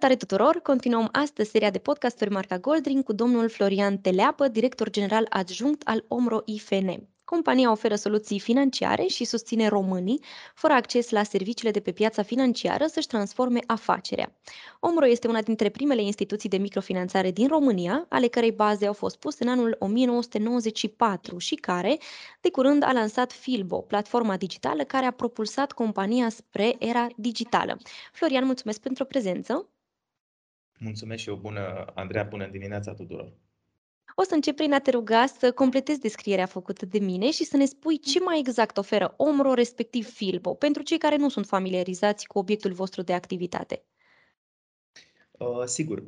Salutare tuturor! Continuăm astăzi seria de podcasturi marca Goldring cu domnul Florian Teleapă, director general adjunct al Omro IFN. Compania oferă soluții financiare și susține românii, fără acces la serviciile de pe piața financiară, să-și transforme afacerea. Omro este una dintre primele instituții de microfinanțare din România, ale cărei baze au fost puse în anul 1994 și care, de curând, a lansat Filbo, platforma digitală care a propulsat compania spre era digitală. Florian, mulțumesc pentru prezență! Mulțumesc și eu, bună, Andreea, bună dimineața tuturor! O să încep prin a te ruga să completezi descrierea făcută de mine și să ne spui ce mai exact oferă Omro, respectiv Filbo, pentru cei care nu sunt familiarizați cu obiectul vostru de activitate. Uh, sigur.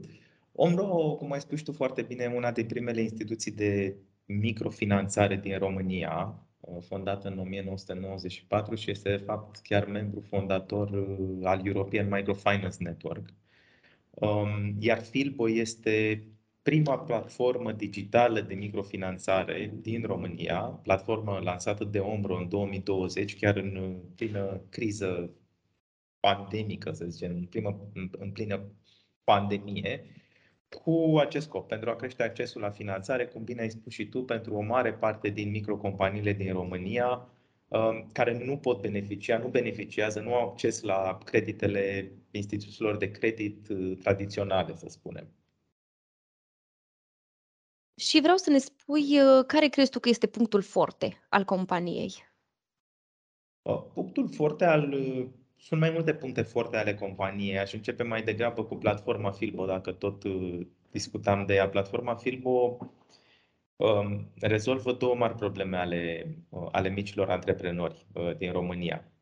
Omro, cum ai spus tu foarte bine, e una din primele instituții de microfinanțare din România, uh, fondată în 1994 și este, de fapt, chiar membru fondator uh, al European Microfinance Network. Um, iar Filbo este prima platformă digitală de microfinanțare din România, platformă lansată de Ombro în 2020, chiar în plină criză pandemică, să zicem, în, primă, în plină pandemie, cu acest scop, pentru a crește accesul la finanțare, cum bine ai spus și tu, pentru o mare parte din microcompaniile din România, um, care nu pot beneficia, nu beneficiază, nu au acces la creditele instituțiilor de credit uh, tradiționale, să spunem. Și vreau să ne spui uh, care crezi tu că este punctul forte al companiei? Uh, punctul forte al. Uh, sunt mai multe puncte forte ale companiei. Aș începe mai degrabă cu platforma Filbo, dacă tot discutam de ea. Platforma Filbo um, rezolvă două mari probleme ale, ale micilor antreprenori din România.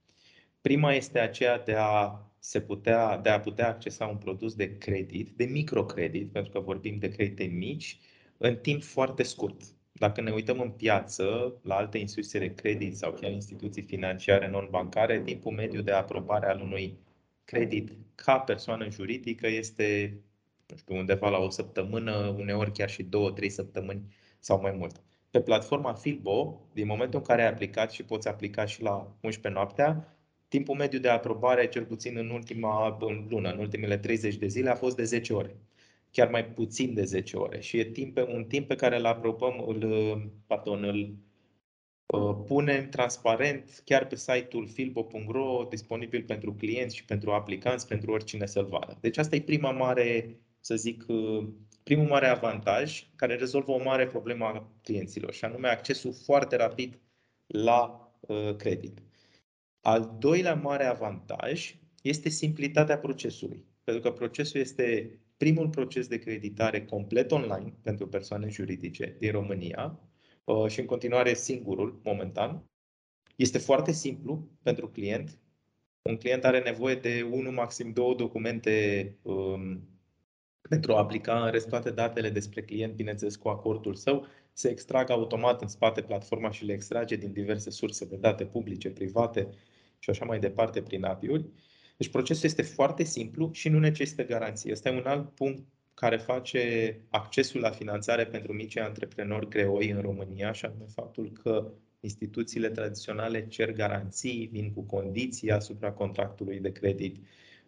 Prima este aceea de a se putea, de a putea accesa un produs de credit, de microcredit, pentru că vorbim de credite mici, în timp foarte scurt. Dacă ne uităm în piață, la alte instituții de credit sau chiar instituții financiare non-bancare, timpul mediu de aprobare al unui credit ca persoană juridică este nu știu, undeva la o săptămână, uneori chiar și două, trei săptămâni sau mai mult. Pe platforma Filbo, din momentul în care ai aplicat și poți aplica și la 11 noaptea, timpul mediu de aprobare, cel puțin în ultima în lună, în ultimele 30 de zile, a fost de 10 ore chiar mai puțin de 10 ore și e timp, un timp pe care îl aprobăm, îl, pardon, îl uh, punem transparent chiar pe site-ul filbo.ro, disponibil pentru clienți și pentru aplicanți, pentru oricine să-l vadă. Deci asta e prima mare, să zic, uh, primul mare avantaj care rezolvă o mare problemă a clienților și anume accesul foarte rapid la uh, credit. Al doilea mare avantaj este simplitatea procesului, pentru că procesul este primul proces de creditare complet online pentru persoane juridice din România uh, și în continuare singurul momentan. Este foarte simplu pentru client. Un client are nevoie de unul, maxim două documente um, pentru a aplica în rest toate datele despre client, bineînțeles cu acordul său, se extrag automat în spate platforma și le extrage din diverse surse de date publice, private și așa mai departe prin API-uri. Deci procesul este foarte simplu și nu necesită garanție. Este un alt punct care face accesul la finanțare pentru mici antreprenori greoi în România, și anume faptul că instituțiile tradiționale cer garanții, vin cu condiții asupra contractului de credit,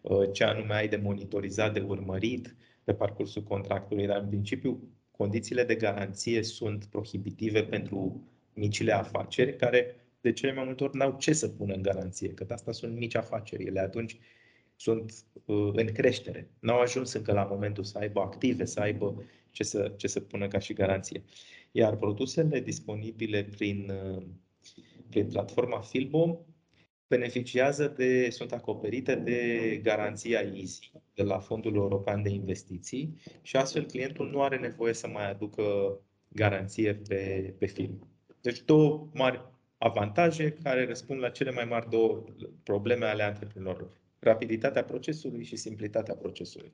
uh, ce anume ai de monitorizat, de urmărit pe parcursul contractului, dar în principiu condițiile de garanție sunt prohibitive pentru micile afaceri care de cele mai multe ori n-au ce să pună în garanție, că asta sunt mici afaceri. Ele atunci sunt uh, în creștere. N-au ajuns încă la momentul să aibă active, să aibă ce să, ce să pună ca și garanție. Iar produsele disponibile prin, uh, prin platforma Filbo beneficiază de, sunt acoperite de garanția EASY de la Fondul European de Investiții și astfel clientul nu are nevoie să mai aducă garanție pe, pe film. Deci două mari avantaje care răspund la cele mai mari două probleme ale antreprenorilor. Rapiditatea procesului și simplitatea procesului.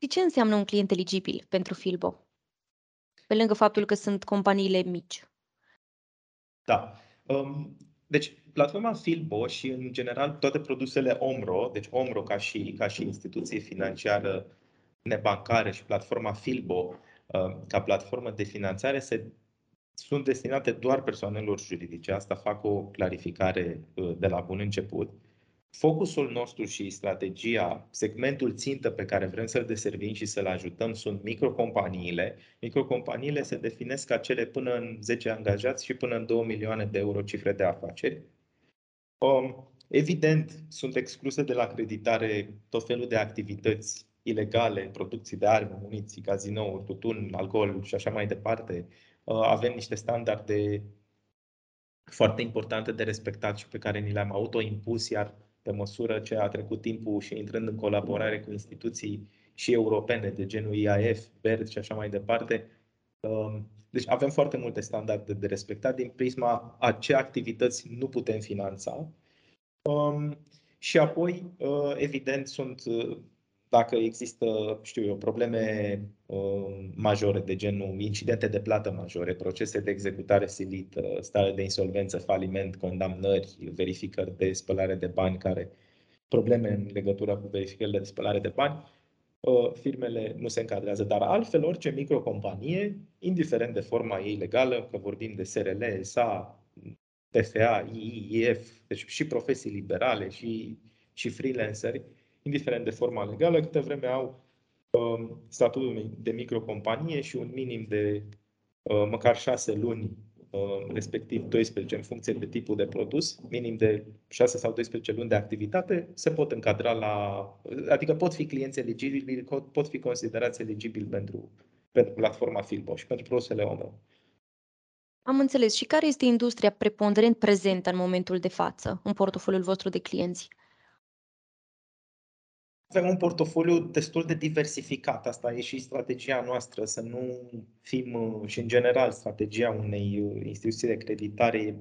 Și ce înseamnă un client eligibil pentru Filbo? Pe lângă faptul că sunt companiile mici. Da. Um, deci, platforma Filbo și, în general, toate produsele Omro, deci Omro ca și, ca și instituție financiară nebancară și platforma Filbo uh, ca platformă de finanțare se sunt destinate doar persoanelor juridice. Asta fac o clarificare uh, de la bun început. Focusul nostru și strategia, segmentul țintă pe care vrem să-l deservim și să-l ajutăm sunt microcompaniile. Microcompaniile se definesc ca cele până în 10 angajați și până în 2 milioane de euro cifre de afaceri. Um, evident, sunt excluse de la acreditare tot felul de activități ilegale, producții de arme, muniții, cazinouri, tutun, alcool și așa mai departe. Uh, avem niște standarde foarte importante de respectat și pe care ni le-am autoimpus, iar pe măsură ce a trecut timpul și intrând în colaborare cu instituții și europene de genul IAF, BERD și așa mai departe. Um, deci avem foarte multe standarde de respectat din prisma a ce activități nu putem finanța. Um, și apoi, uh, evident, sunt uh, dacă există, știu eu, probleme uh, majore de genul incidente de plată majore, procese de executare silită, stare de insolvență, faliment, condamnări, verificări de spălare de bani, care probleme în legătură cu verificările de spălare de bani, uh, firmele nu se încadrează. Dar altfel, orice microcompanie, indiferent de forma ei legală, că vorbim de SRL, SA, PFA, IIF, deci și profesii liberale și, și freelanceri, indiferent de forma legală, câte vreme au uh, statutul de microcompanie și un minim de uh, măcar 6 luni, uh, respectiv 12 în funcție de tipul de produs, minim de 6 sau 12 luni de activitate, se pot încadra la, adică pot fi clienți eligibili, pot fi considerați eligibili pentru, pentru platforma Filbo și pentru produsele OMO. Am înțeles. Și care este industria preponderent prezentă în momentul de față în portofoliul vostru de clienți? Avem un portofoliu destul de diversificat. Asta e și strategia noastră, să nu fim, uh, și în general, strategia unei uh, instituții de creditare,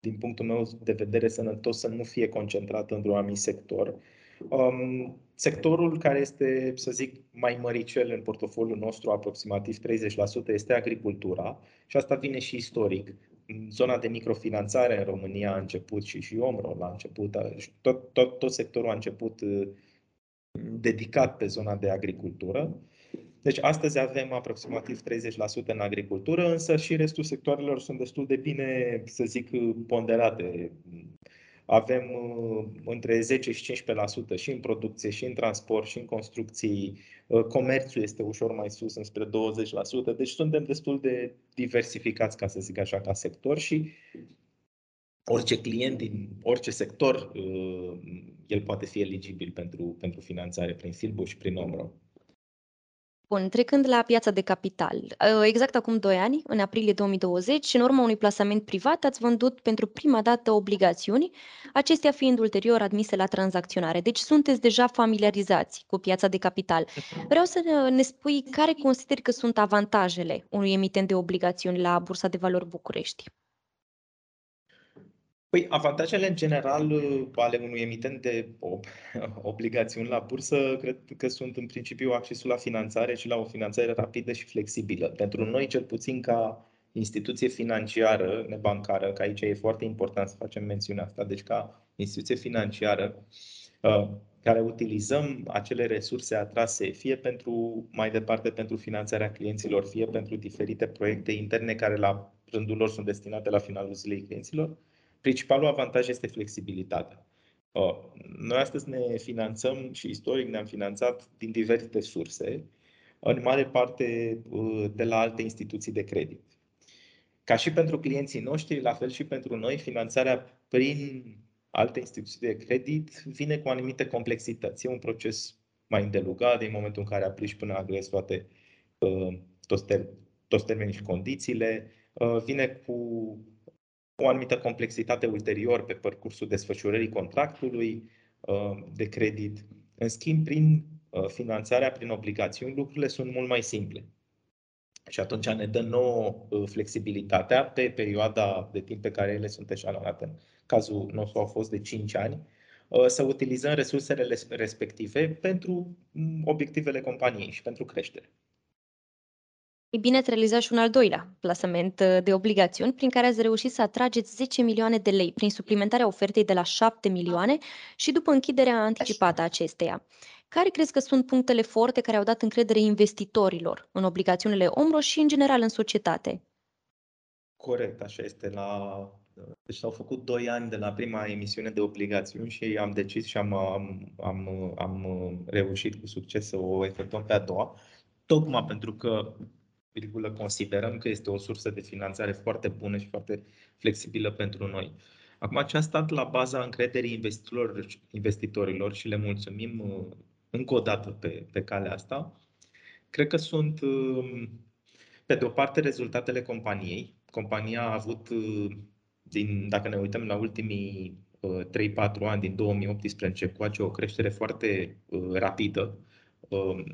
din punctul meu de vedere, sănătos, să nu fie concentrată într-un anumit sector. Um, sectorul care este, să zic, mai măricel în portofoliul nostru, aproximativ 30%, este agricultura și asta vine și istoric. Zona de microfinanțare în România a început și și OMRO la început, tot, tot, tot sectorul a început uh, dedicat pe zona de agricultură. Deci astăzi avem aproximativ 30% în agricultură, însă și restul sectoarelor sunt destul de bine, să zic, ponderate. Avem uh, între 10 și 15% și în producție, și în transport, și în construcții. Uh, comerțul este ușor mai sus, înspre 20%. Deci suntem destul de diversificați, ca să zic așa, ca sector și orice client din orice sector, uh, el poate fi eligibil pentru, pentru finanțare prin Filbu și prin Omro. Bun, trecând la piața de capital. Uh, exact acum 2 ani, în aprilie 2020, în urma unui plasament privat, ați vândut pentru prima dată obligațiuni, acestea fiind ulterior admise la tranzacționare. Deci sunteți deja familiarizați cu piața de capital. Vreau să ne spui care consideri că sunt avantajele unui emitent de obligațiuni la Bursa de Valori București. Păi, avantajele în general uh, ale unui emitent de obligațiuni la bursă cred că sunt în principiu accesul la finanțare și la o finanțare rapidă și flexibilă. Pentru noi, cel puțin ca instituție financiară nebancară, că aici e foarte important să facem mențiunea asta, deci ca instituție financiară uh, care utilizăm acele resurse atrase, fie pentru mai departe pentru finanțarea clienților, fie pentru diferite proiecte interne care la rândul lor sunt destinate la finalul zilei clienților, Principalul avantaj este flexibilitatea. Noi astăzi ne finanțăm și istoric ne-am finanțat din diferite surse, în mare parte uh, de la alte instituții de credit. Ca și pentru clienții noștri, la fel și pentru noi, finanțarea prin alte instituții de credit vine cu anumite complexități. E un proces mai îndelugat din momentul în care aplici până agrezi toate, uh, toți, ter- toți termenii și condițiile. Uh, vine cu o anumită complexitate ulterior pe parcursul desfășurării contractului uh, de credit. În schimb, prin uh, finanțarea prin obligațiuni, lucrurile sunt mult mai simple. Și atunci ne dă nouă uh, flexibilitatea pe perioada de timp pe care ele sunt eșalonate. În cazul nostru au fost de 5 ani, să utilizăm resursele respective pentru mm, obiectivele companiei și pentru creștere. Ei bine, ați realizat și un al doilea plasament uh, de obligațiuni, prin care ați reușit să atrageți 10 milioane de lei prin suplimentarea ofertei de la 7 milioane și după închiderea anticipată a acesteia. Care crezi că sunt punctele forte care au dat încredere investitorilor în obligațiunile OMRO și în general în societate? Corect, așa este. La deci s-au făcut 2 ani de la prima emisiune de obligațiuni și am decis și am, am, am, am reușit cu succes să o efectuăm pe a doua, tocmai pentru că virgulă, considerăm că este o sursă de finanțare foarte bună și foarte flexibilă pentru noi. Acum, ce a stat la baza încrederii investitorilor, investitorilor și le mulțumim uh, încă o dată pe, pe calea asta, cred că sunt, um, pe de o parte, rezultatele companiei. Compania a avut, uh, din, dacă ne uităm la ultimii 3-4 uh, ani, din 2018 încoace, o creștere foarte rapidă um,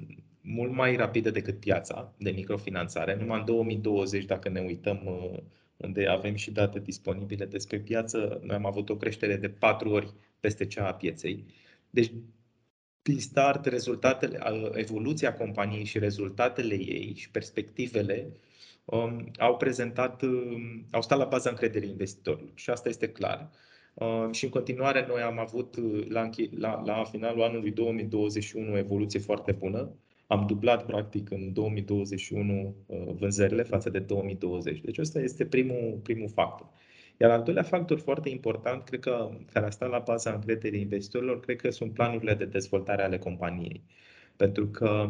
mult mai rapidă decât piața de microfinanțare. Numai în 2020, dacă ne uităm uh, unde avem și date disponibile despre piață, noi am avut o creștere de patru ori peste cea a pieței. Deci, din start, rezultatele, uh, evoluția companiei și rezultatele ei și perspectivele um, au prezentat, um, au stat la baza încrederii investitorilor și asta este clar. Uh, și în continuare noi am avut la, la, la finalul anului 2021 o evoluție foarte bună am dublat practic în 2021 uh, vânzările față de 2020. Deci ăsta este primul, primul factor. Iar al doilea factor foarte important, cred că, care a stat la baza încrederii investitorilor, cred că sunt planurile de dezvoltare ale companiei. Pentru că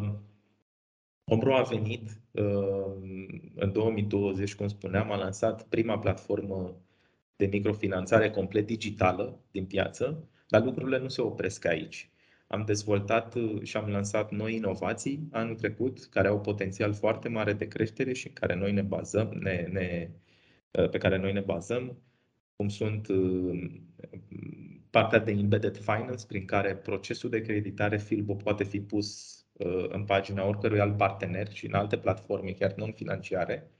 Omro a venit uh, în 2020, cum spuneam, a lansat prima platformă de microfinanțare complet digitală din piață, dar lucrurile nu se opresc aici. Am dezvoltat uh, și am lansat noi inovații anul trecut, care au potențial foarte mare de creștere și care noi ne bazăm, ne, ne, uh, pe care noi ne bazăm, cum sunt uh, partea de embedded finance, prin care procesul de creditare Filbo poate fi pus în pagina oricărui alt partener și în alte platforme, chiar non-financiare.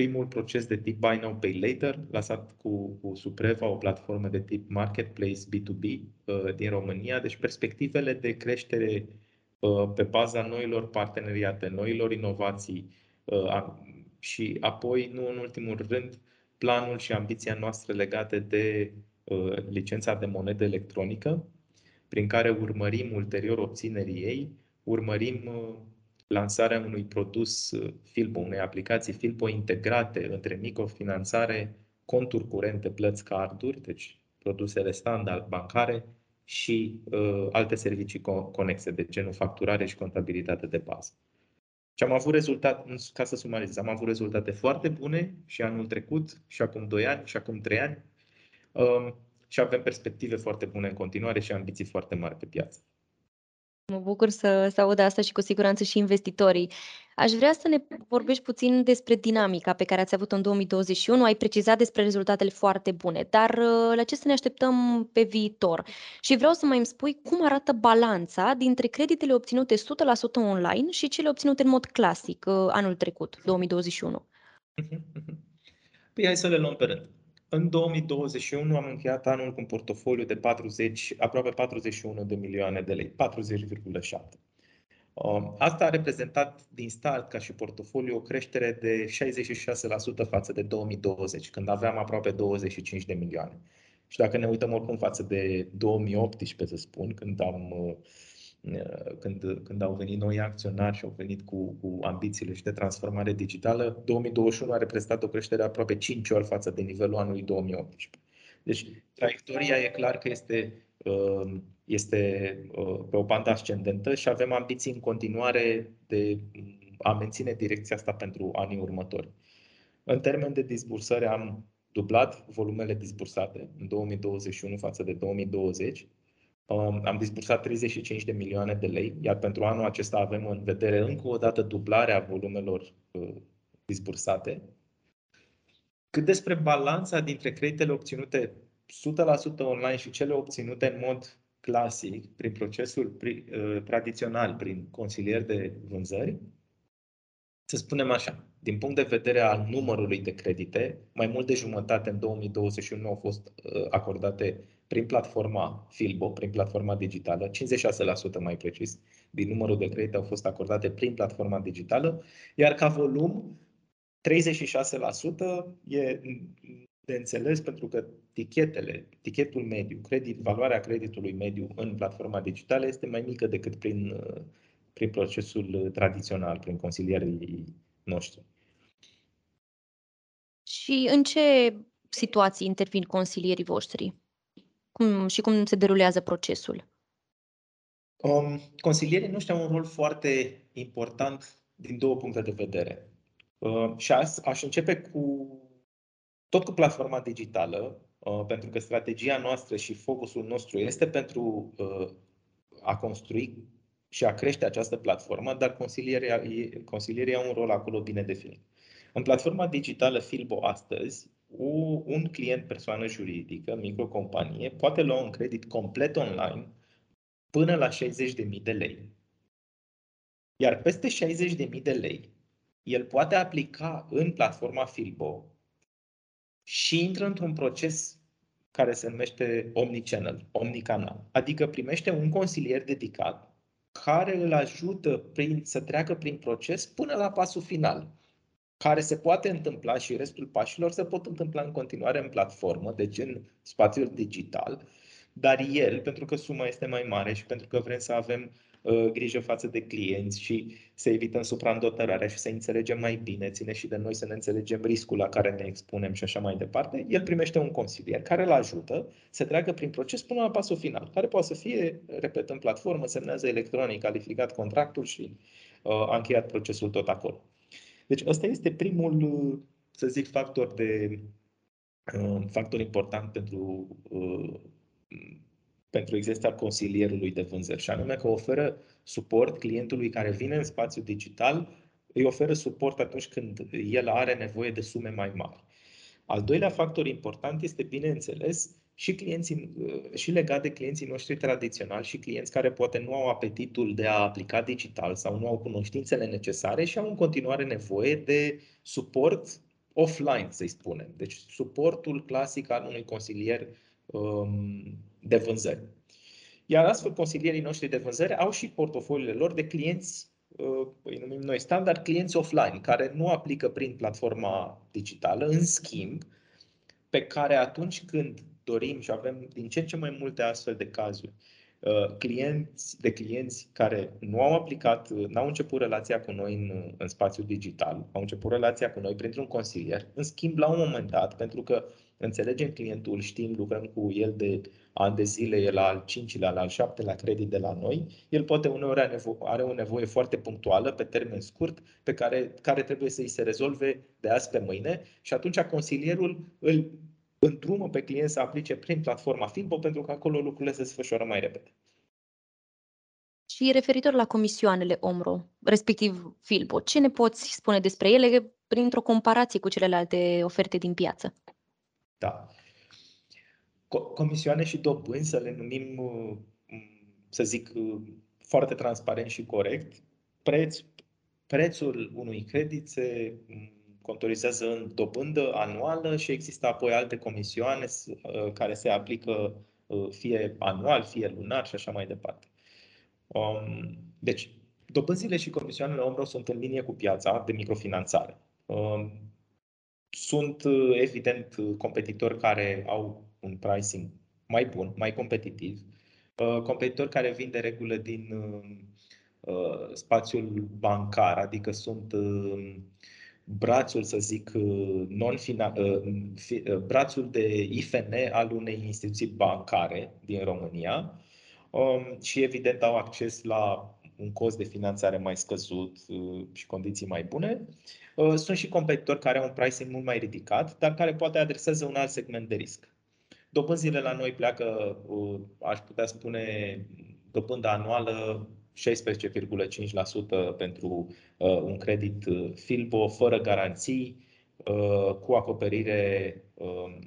Um, primul proces de tip Buy Now, Pay Later, lansat cu, cu Supreva, o platformă de tip Marketplace B2B uh, din România. Deci perspectivele de creștere uh, pe baza noilor parteneriate, noilor inovații uh, și apoi, nu în ultimul rând, planul și ambiția noastră legate de uh, licența de monedă electronică, prin care urmărim ulterior obținerii ei, urmărim uh, lansarea unui produs uh, Filpo, unei aplicații Filpo integrate între microfinanțare, conturi curente, plăți carduri, deci produsele standard bancare și uh, alte servicii conexe, de genul facturare și contabilitate de bază. Și am avut rezultate, ca să sumarizez, am avut rezultate foarte bune și anul trecut, și acum 2 ani, și acum 3 ani. Um, și avem perspective foarte bune în continuare și ambiții foarte mari pe piață. Mă bucur să, să aud asta și cu siguranță și investitorii. Aș vrea să ne vorbești puțin despre dinamica pe care ați avut-o în 2021. Ai precizat despre rezultatele foarte bune, dar uh, la ce să ne așteptăm pe viitor? Și vreau să mai îmi spui cum arată balanța dintre creditele obținute 100% online și cele obținute în mod clasic uh, anul trecut, 2021. Păi hai să le luăm pe rând. În 2021 am încheiat anul cu un portofoliu de 40, aproape 41 de milioane de lei, 40,7. Um, asta a reprezentat din start ca și portofoliu o creștere de 66% față de 2020, când aveam aproape 25 de milioane. Și dacă ne uităm oricum față de 2018, să spun, când am uh, Uh, când, când au venit noi acționari și au venit cu, cu ambițiile și de transformare digitală, 2021 a reprezentat o creștere aproape 5 ori față de nivelul anului 2018. Deci, traiectoria e clar că este, uh, este uh, pe o bandă ascendentă și avem ambiții în continuare de a menține direcția asta pentru anii următori. În termen de disbursări am dublat volumele disbursate în 2021 față de 2020 Um, am disbursat 35 de milioane de lei, iar pentru anul acesta avem în vedere încă o dată dublarea volumelor uh, disbursate. Cât despre balanța dintre creditele obținute 100% online și cele obținute în mod clasic, prin procesul uh, tradițional, prin consilier de vânzări, să spunem așa, din punct de vedere al numărului de credite, mai mult de jumătate în 2021 au fost uh, acordate prin platforma Filbo, prin platforma digitală, 56% mai precis, din numărul de credite au fost acordate prin platforma digitală, iar ca volum, 36% e de înțeles pentru că tichetele, tichetul mediu, credit, valoarea creditului mediu în platforma digitală este mai mică decât prin, uh, prin procesul tradițional, prin consilierii noștri. Și Și în ce situații intervin consilierii voștri? Cum, și cum se derulează procesul? Um, consilierii noștri au un rol foarte important din două puncte de vedere. Uh, și aș, aș începe cu tot cu platforma digitală, uh, pentru că strategia noastră și focusul nostru este pentru uh, a construi și a crește această platformă, dar consilierii, consilierii au un rol acolo bine definit. În platforma digitală Filbo astăzi, un client persoană juridică, microcompanie, poate lua un credit complet online până la 60.000 de lei. Iar peste 60.000 de lei, el poate aplica în platforma Filbo și intră într-un proces care se numește omnichannel, omnicanal. Adică primește un consilier dedicat care îl ajută prin, să treacă prin proces până la pasul final care se poate întâmpla și restul pașilor se pot întâmpla în continuare în platformă, deci în spațiul digital, dar el, pentru că suma este mai mare și pentru că vrem să avem uh, grijă față de clienți și să evităm supraîndotărarea și să înțelegem mai bine, ține și de noi să ne înțelegem riscul la care ne expunem și așa mai departe, el primește un consilier care îl ajută să treacă prin proces până la pasul final, care poate să fie, repet, în platformă, semnează electronic, calificat contractul și uh, a încheiat procesul tot acolo. Deci ăsta este primul, să zic, factor de uh, factor important pentru uh, pentru existența consilierului de vânzări și anume că oferă suport clientului care vine în spațiu digital, îi oferă suport atunci când el are nevoie de sume mai mari. Al doilea factor important este, bineînțeles, și, clienții, și legat de clienții noștri tradiționali și clienți care poate nu au apetitul de a aplica digital sau nu au cunoștințele necesare și au în continuare nevoie de suport offline, să-i spunem. Deci suportul clasic al unui consilier um, de vânzări. Iar astfel, consilierii noștri de vânzări au și portofoliile lor de clienți, uh, îi numim noi standard, clienți offline, care nu aplică prin platforma digitală, în schimb, pe care atunci când dorim și avem din ce în ce mai multe astfel de cazuri, uh, clienți, de clienți care nu au aplicat, uh, n-au început relația cu noi în, în spațiul digital, au început relația cu noi printr-un consilier. În schimb, la un moment dat, pentru că înțelegem clientul, știm, lucrăm cu el de ani de zile, el al cincilea, al șaptelea credit de la noi, el poate uneori are, nevo- are o nevoie foarte punctuală, pe termen scurt, pe care, care trebuie să îi se rezolve de azi pe mâine și atunci consilierul îl îndrumă pe client să aplice prin platforma Filbo pentru că acolo lucrurile se desfășoară mai repede. Și referitor la comisioanele OMRO, respectiv Filbo, ce ne poți spune despre ele printr-o comparație cu celelalte oferte din piață? Da. Comisioane și dobânzi, să le numim, să zic, foarte transparent și corect. Preț, prețul unui credit se contorizează în dobândă anuală și există apoi alte comisioane uh, care se aplică uh, fie anual, fie lunar și așa mai departe. Um, deci, dobânzile și comisioanele OMRO sunt în linie cu piața de microfinanțare. Um, sunt, uh, evident, competitori care au un pricing mai bun, mai competitiv, competitori care vin de regulă din spațiul bancar, adică sunt brațul, să zic, uh, non uh, uh, brațul de IFN al unei instituții bancare din România um, și evident au acces la un cost de finanțare mai scăzut și condiții mai bune. Sunt și competitori care au un pricing mult mai ridicat, dar care poate adresează un alt segment de risc. Dobânzile la noi pleacă, aș putea spune, dobânda anuală 16,5% pentru uh, un credit uh, Filbo fără garanții, uh, cu acoperire um,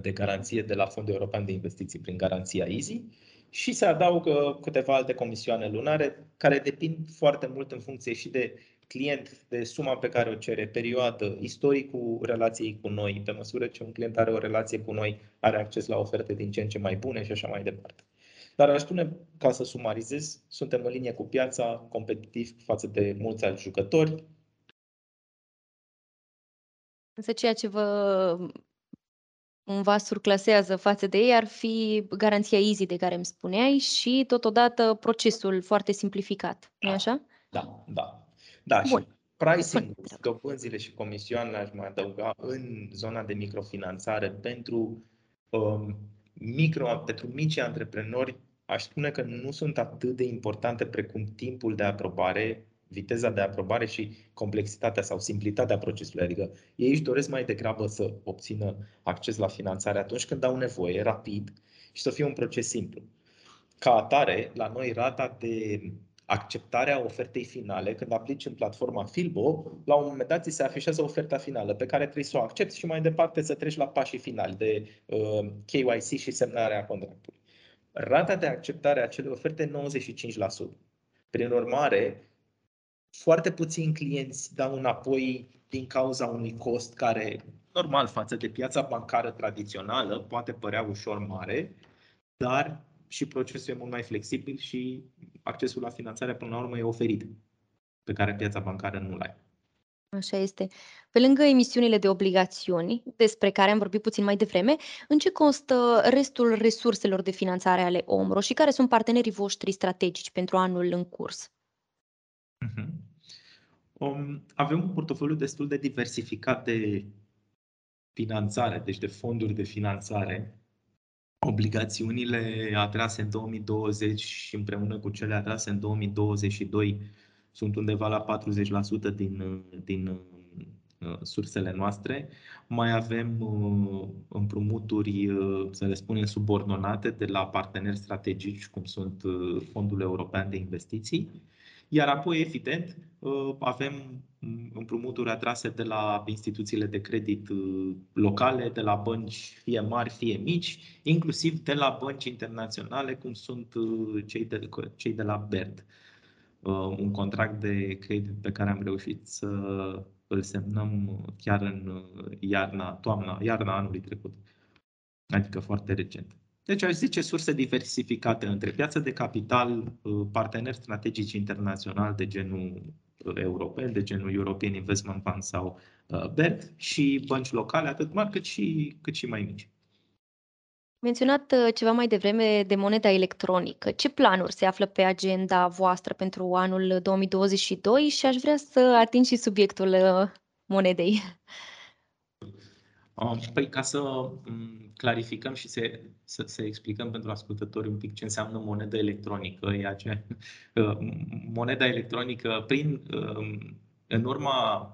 de garanție de la Fondul European de Investiții prin garanția EASY și se adaugă câteva alte comisioane lunare care depind foarte mult în funcție și de client, de suma pe care o cere, perioadă, istoricul relației cu noi, pe măsură ce un client are o relație cu noi, are acces la oferte din ce în ce mai bune și așa mai departe. Dar aș spune, ca să sumarizez, suntem în linie cu piața, competitiv față de mulți alți jucători. Însă ceea ce vă cumva surclasează față de ei ar fi garanția easy de care îmi spuneai și totodată procesul foarte simplificat, nu da, așa? Da, da. Da, Bun. și Pricing, dobânzile și comisioanele aș mai adăuga în zona de microfinanțare pentru um, micro, pentru mici antreprenori, aș spune că nu sunt atât de importante precum timpul de aprobare, viteza de aprobare și complexitatea sau simplitatea procesului. Adică ei își doresc mai degrabă să obțină acces la finanțare atunci când au nevoie, rapid, și să fie un proces simplu. Ca atare, la noi rata de acceptarea ofertei finale, când aplici în platforma Filbo, la un moment dat ți se afișează oferta finală pe care trebuie să o accepti și mai departe să treci la pașii finali de uh, KYC și semnarea contractului. Rata de acceptare a acelei oferte 95%. Prin urmare, foarte puțini clienți dau înapoi din cauza unui cost care, normal, față de piața bancară tradițională, poate părea ușor mare, dar și procesul e mult mai flexibil și accesul la finanțare până la urmă e oferit, pe care piața bancară nu l-ai. Așa este. Pe lângă emisiunile de obligațiuni, despre care am vorbit puțin mai devreme, în ce constă restul resurselor de finanțare ale OMRO și care sunt partenerii voștri strategici pentru anul în curs? Uh-huh. Um, avem un portofoliu destul de diversificat de finanțare, deci de fonduri de finanțare Obligațiunile atrase în 2020 și împreună cu cele atrase în 2022 sunt undeva la 40% din, din uh, sursele noastre. Mai avem uh, împrumuturi, uh, să le spunem, subordonate de la parteneri strategici, cum sunt Fondul European de Investiții. Iar apoi, evident, avem împrumuturi atrase de la instituțiile de credit uh, locale, de la bănci fie mari, fie mici, inclusiv de la bănci internaționale, cum sunt uh, cei de, cei de la BERD. Uh, un contract de credit pe care am reușit să îl semnăm chiar în iarna, toamna, iarna anului trecut, adică foarte recent. Deci aș zice surse diversificate între piață de capital, parteneri strategici internaționali de genul europeni, de genul European Investment Fund sau uh, BERT și bănci locale, atât mari cât și, cât și mai mici. Menționat uh, ceva mai devreme de moneda electronică. Ce planuri se află pe agenda voastră pentru anul 2022 și aș vrea să ating și subiectul uh, monedei. Um, păi ca să um, clarificăm și să, să, să explicăm pentru ascultători un pic ce înseamnă monedă electronică, e aceea, uh, moneda electronică prin, um, în urma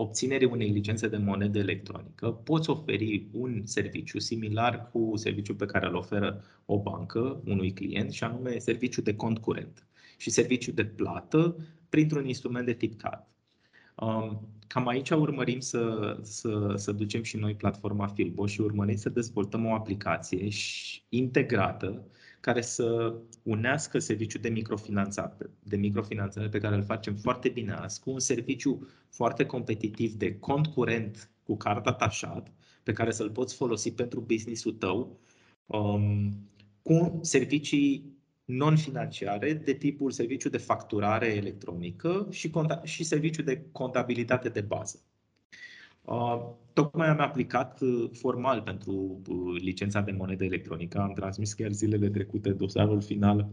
obținerii unei licențe de monedă electronică, poți oferi un serviciu similar cu serviciul pe care îl oferă o bancă unui client, și anume serviciu de cont curent și serviciu de plată printr-un instrument de tip card. Cam aici urmărim să, să, să ducem și noi platforma Filbo și urmărim să dezvoltăm o aplicație integrată care să unească serviciul de microfinanțare, de microfinanțare pe care îl facem foarte bine azi, cu un serviciu foarte competitiv de cont curent cu card atașat, pe care să-l poți folosi pentru business-ul tău, um, cu servicii non-financiare de tipul serviciu de facturare electronică și, și serviciu de contabilitate de bază. Uh, tocmai am aplicat uh, formal pentru uh, licența de monedă electronică. Am transmis chiar zilele trecute dosarul final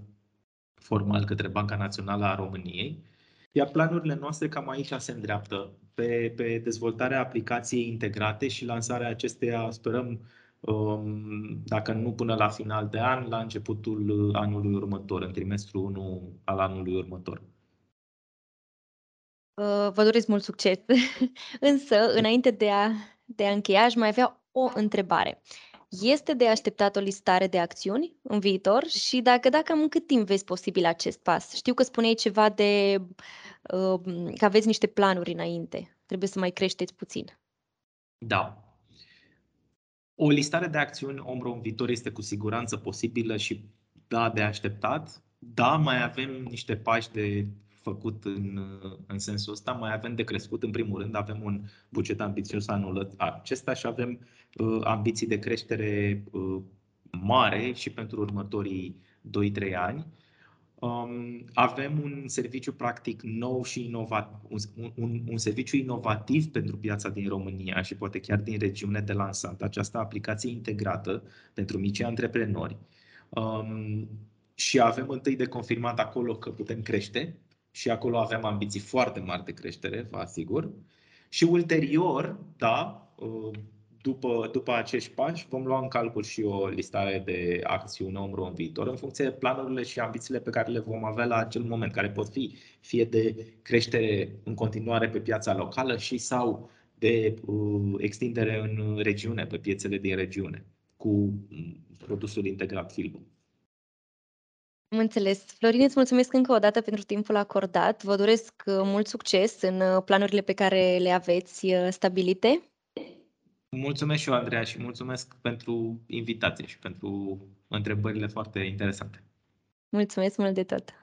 formal către Banca Națională a României. Iar planurile noastre cam aici se îndreaptă pe, pe dezvoltarea aplicației integrate și lansarea acesteia, sperăm, Um, dacă nu până la final de an, la începutul anului următor, în trimestrul 1 al anului următor. Uh, vă doresc mult succes! Însă, înainte de a, de a încheia, aș mai avea o întrebare. Este de așteptat o listare de acțiuni în viitor și dacă da, cam în cât timp vezi posibil acest pas? Știu că spuneai ceva de uh, că aveți niște planuri înainte. Trebuie să mai creșteți puțin. Da, o listare de acțiuni Omro în viitor este cu siguranță posibilă și da, de așteptat. Da, mai avem niște pași de făcut în, în sensul ăsta, mai avem de crescut. În primul rând, avem un buget ambițios anul acesta și avem uh, ambiții de creștere uh, mare și pentru următorii 2-3 ani. Um, avem un serviciu practic nou și inovat, un, un, un serviciu inovativ pentru piața din România și poate chiar din regiune de lansat, această aplicație integrată pentru mici antreprenori. Um, și avem întâi de confirmat acolo că putem crește și acolo avem ambiții foarte mari de creștere, vă asigur. Și ulterior, da, după, după acești pași, vom lua în calcul și o listare de acțiuni omru în viitor, în funcție de planurile și ambițiile pe care le vom avea la acel moment, care pot fi fie de creștere în continuare pe piața locală și sau de uh, extindere în regiune, pe piețele din regiune, cu mm, produsul integrat Filbo. Am înțeles. Florin, îți mulțumesc încă o dată pentru timpul acordat. Vă doresc uh, mult succes în uh, planurile pe care le aveți uh, stabilite. Mulțumesc și eu, Andreea, și mulțumesc pentru invitație și pentru întrebările foarte interesante. Mulțumesc mult de tot!